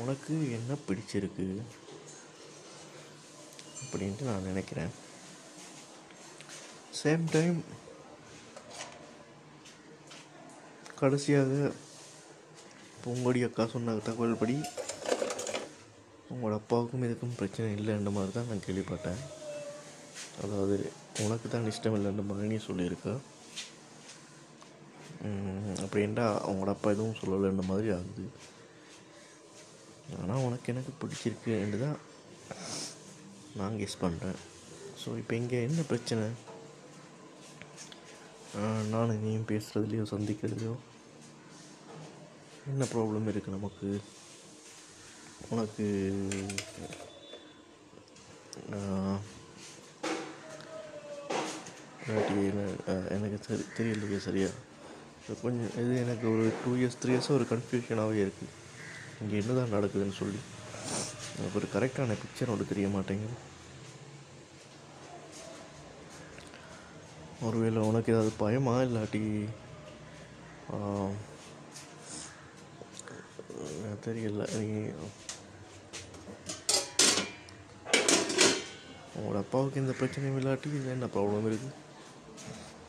உனக்கு என்ன பிடிச்சிருக்கு அப்படின்ட்டு நான் நினைக்கிறேன். சேம் டைம் கடைசியாக இப்போ உங்களுடைய அக்கா சொன்ன தகவல் படி உங்களோட அப்பாவுக்கும் இதுக்கும் பிரச்சனை இல்லைன்ற மாதிரி தான் நான் கேள்விப்பட்டேன். அதாவது உனக்கு தான் இஷ்டம் இல்லைன்ற மாதிரி நீ சொல்லியிருக்க. அப்படின்ட்டா அவங்களோட அப்பா எதுவும் சொல்லலைன்ற மாதிரி ஆகுது. ஆனால் உனக்கு எனக்கு பிடிச்சிருக்கு என்று தான் நான் கெஸ் பண்ணுறேன் ஸோ இப்போ இங்கே என்ன பிரச்சனை? நான் நானும் நீயும் பேசுகிறதுலையோ சந்திக்கிறதுலையோ என்ன ப்ராப்ளம் இருக்குது நமக்கு? உனக்கு என்ன- எனக்கு சரி தெரியலையே சரியா? கொஞ்சம் இது எனக்கு ஒரு டூ இயர்ஸ் த்ரீ இயர்ஸாக ஒரு கன்ஃபியூஷனாகவே இருக்குது இங்கே என்ன தான் நடக்குதுன்னு சொல்லி. எனக்கு ஒரு கரெக்டான பிக்சர் ஒன்று தெரிய மாட்டேங்குது. ஒருவேளை உனக்கு ஏதாவது பயமா இல்லாட்டி எனக்கு தெரியல. நீ உங்களோட அப்பாவுக்கு இந்த பிரச்சனையும் இல்லாட்டி இதில் என்ன ப்ராப்ளம் இருக்குது